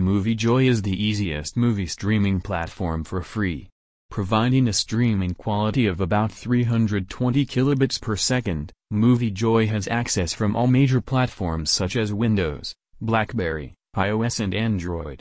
MovieJoy is the easiest movie streaming platform for free. Providing a streaming quality of about 320 kilobits per second, MovieJoy has access from all major platforms such as Windows, BlackBerry, iOS and Android.